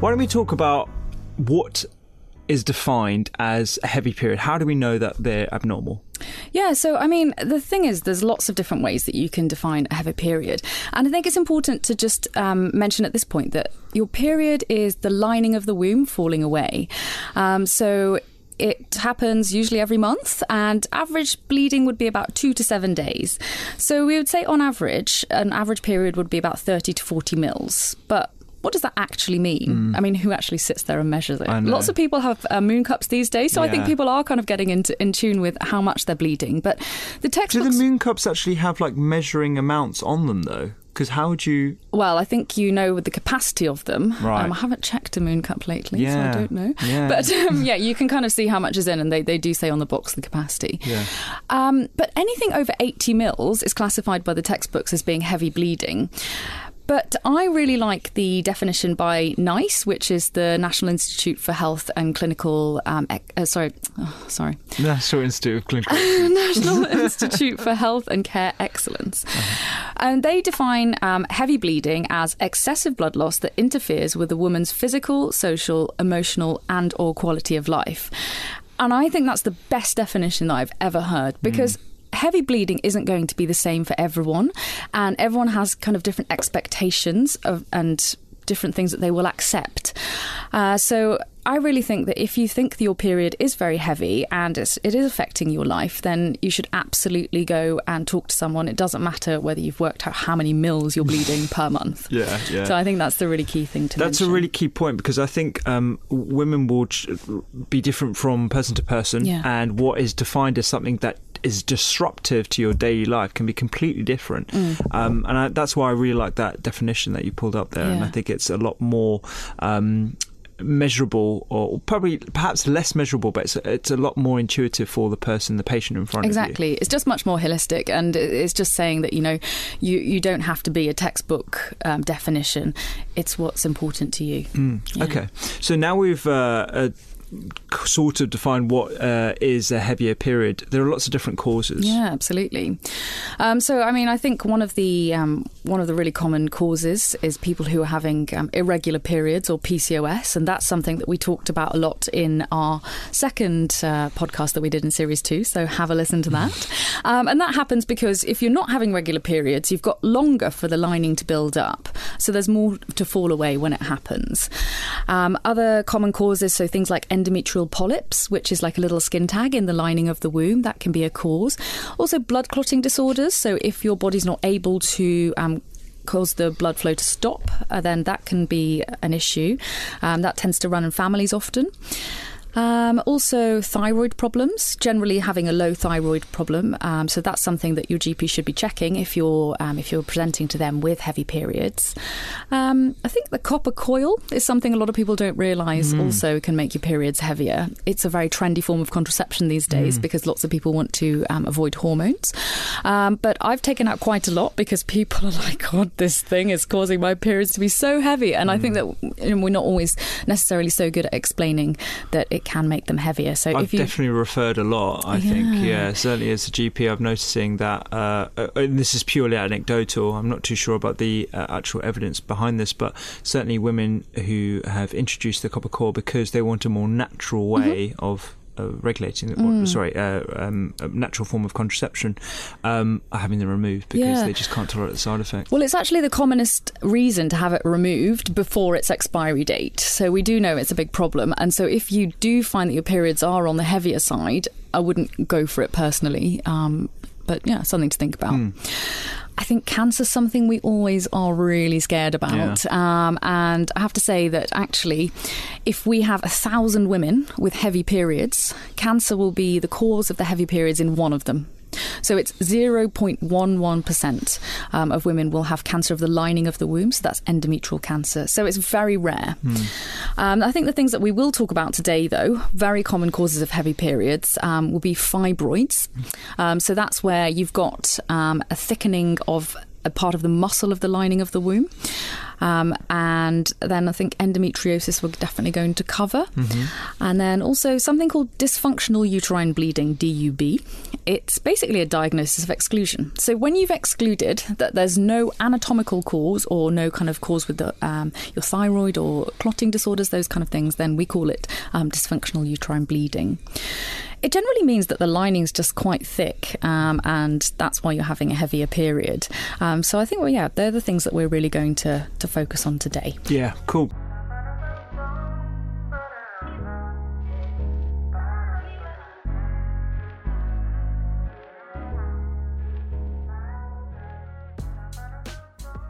Why don't we talk about what is defined as a heavy period? How do we know that they're abnormal? Yeah, so I mean, the thing is, there's lots of different ways that you can define a heavy period. And I think it's important to just um, mention at this point that your period is the lining of the womb falling away. Um, so it happens usually every month, and average bleeding would be about two to seven days. So we would say, on average, an average period would be about 30 to 40 mils. But what does that actually mean? I mean, who actually sits there and measures it? Lots of people have uh, moon cups these days, so I think people are kind of getting into in tune with how much they're bleeding. But the textbooks. Do the moon cups actually have like measuring amounts on them though? Because how would you? well, I think you know with the capacity of them. Right. Um, I haven't checked a moon cup lately, so I don't know. Yeah. But um, yeah, you can kind of see how much is in, and they, they do say on the box the capacity. Yeah. Um, but anything over 80 mils is classified by the textbooks as being heavy bleeding. But I really like the definition by NICE, which is the National Institute for Health and Clinical. Um, ec- uh, sorry, oh, sorry, National Institute of Clinical. National Institute for Health and Care Excellence. And they define um, heavy bleeding as excessive blood loss that interferes with a woman's physical, social, emotional, and or quality of life. And I think that's the best definition that I've ever heard because heavy bleeding isn't going to be the same for everyone and everyone has kind of different expectations of and different things that they will accept. Uh, so I really think that if you think that your period is very heavy and it's, it is affecting your life, then you should absolutely go and talk to someone. It doesn't matter whether you've worked out how many mils you're bleeding per month. Yeah, yeah. So I think that's the really key thing to That's a really key point because I think um, women will be different from person to person, Yeah. and what is defined as something that is disruptive to your daily life can be completely different. Mm. Um, and I, that's why I really like that definition that you pulled up there, and I think it's a lot more. Um, measurable or probably perhaps less measurable but it's, it's a lot more intuitive for the person the patient in front of you Exactly. It's just much more holistic, and it's just saying that you know you you don't have to be a textbook um, definition. It's what's important to you. Yeah. Okay, so now we've uh, uh, sort of define what uh, is a heavier period. There are lots of different causes. Yeah, absolutely. Um, so, I mean, I think one of the um, one of the really common causes is people who are having um, irregular periods or PCOS, and that's something that we talked about a lot in our second uh, podcast that we did in series two. So, have a listen to that. um, and that happens because if you're not having regular periods, you've got longer for the lining to build up, so there's more to fall away when it happens. Um, other common causes, so things like endometrial polyps, which is like a little skin tag in the lining of the womb, that can be a cause. Also, blood clotting disorders. So, if your body's not able to um, cause the blood flow to stop, uh, then that can be an issue. Um, that tends to run in families often. Um, also, thyroid problems. Generally, having a low thyroid problem. Um, so that's something that your GP should be checking if you're um, if you're presenting to them with heavy periods. Um, I think the copper coil is something a lot of people don't realise. Mm. Also, can make your periods heavier. It's a very trendy form of contraception these days Mm. because lots of people want to um, avoid hormones. Um, but I've taken out quite a lot because people are like, "God, this thing is causing my periods to be so heavy." And I think that you know, we're not always necessarily so good at explaining that it can make them heavier. So I've if you definitely referred a lot. I think, Yeah. yeah, certainly as a GP, I'm noticing that. Uh, uh, and this is purely anecdotal. I'm not too sure about the uh, actual evidence behind this, but certainly women who have introduced the copper coil because they want a more natural way of. Uh, regulating, or, sorry, uh, um, a natural form of contraception, um, are having them removed because Yeah. they just can't tolerate the side effects. Well, it's actually the commonest reason to have it removed before its expiry date. So we do know it's a big problem. And so if you do find that your periods are on the heavier side, I wouldn't go for it personally. Um, but yeah, something to think about. I think cancer's something we always are really scared about. Um, and I have to say that actually, if we have a thousand women with heavy periods, cancer will be the cause of the heavy periods in one of them. So it's 0.11% um, of women will have cancer of the lining of the womb. So that's endometrial cancer. So it's very rare. Um, I think the things that we will talk about today, though, very common causes of heavy periods, um, will be fibroids. Um, so that's where you've got um, a thickening of a part of the muscle of the lining of the womb. Um, and then I think endometriosis we're definitely going to cover. And then also something called dysfunctional uterine bleeding, DUB. It's basically a diagnosis of exclusion. So when you've excluded that there's no anatomical cause or no kind of cause with the, um, your thyroid or clotting disorders, those kind of things, then we call it um, dysfunctional uterine bleeding. It generally means that the lining's just quite thick, um, and that's why you're having a heavier period. Um, so I think, well, yeah, they're the things that we're really going to, to focus on today. Yeah, cool.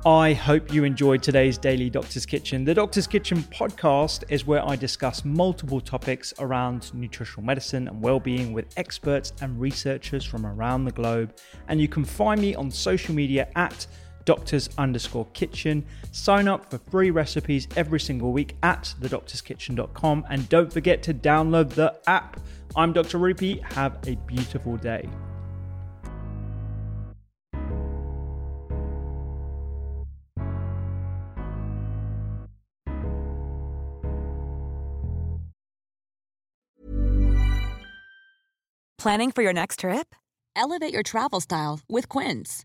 I hope you enjoyed today's Daily Doctor's Kitchen. The Doctor's Kitchen podcast is where I discuss multiple topics around nutritional medicine and well-being with experts and researchers from around the globe. And you can find me on social media at doctors underscore kitchen. Sign up for free recipes every single week at thedoctorskitchen.com. And don't forget to download the app. I'm Dr. Rupy. Have a beautiful day. Planning for your next trip? Elevate your travel style with Quince.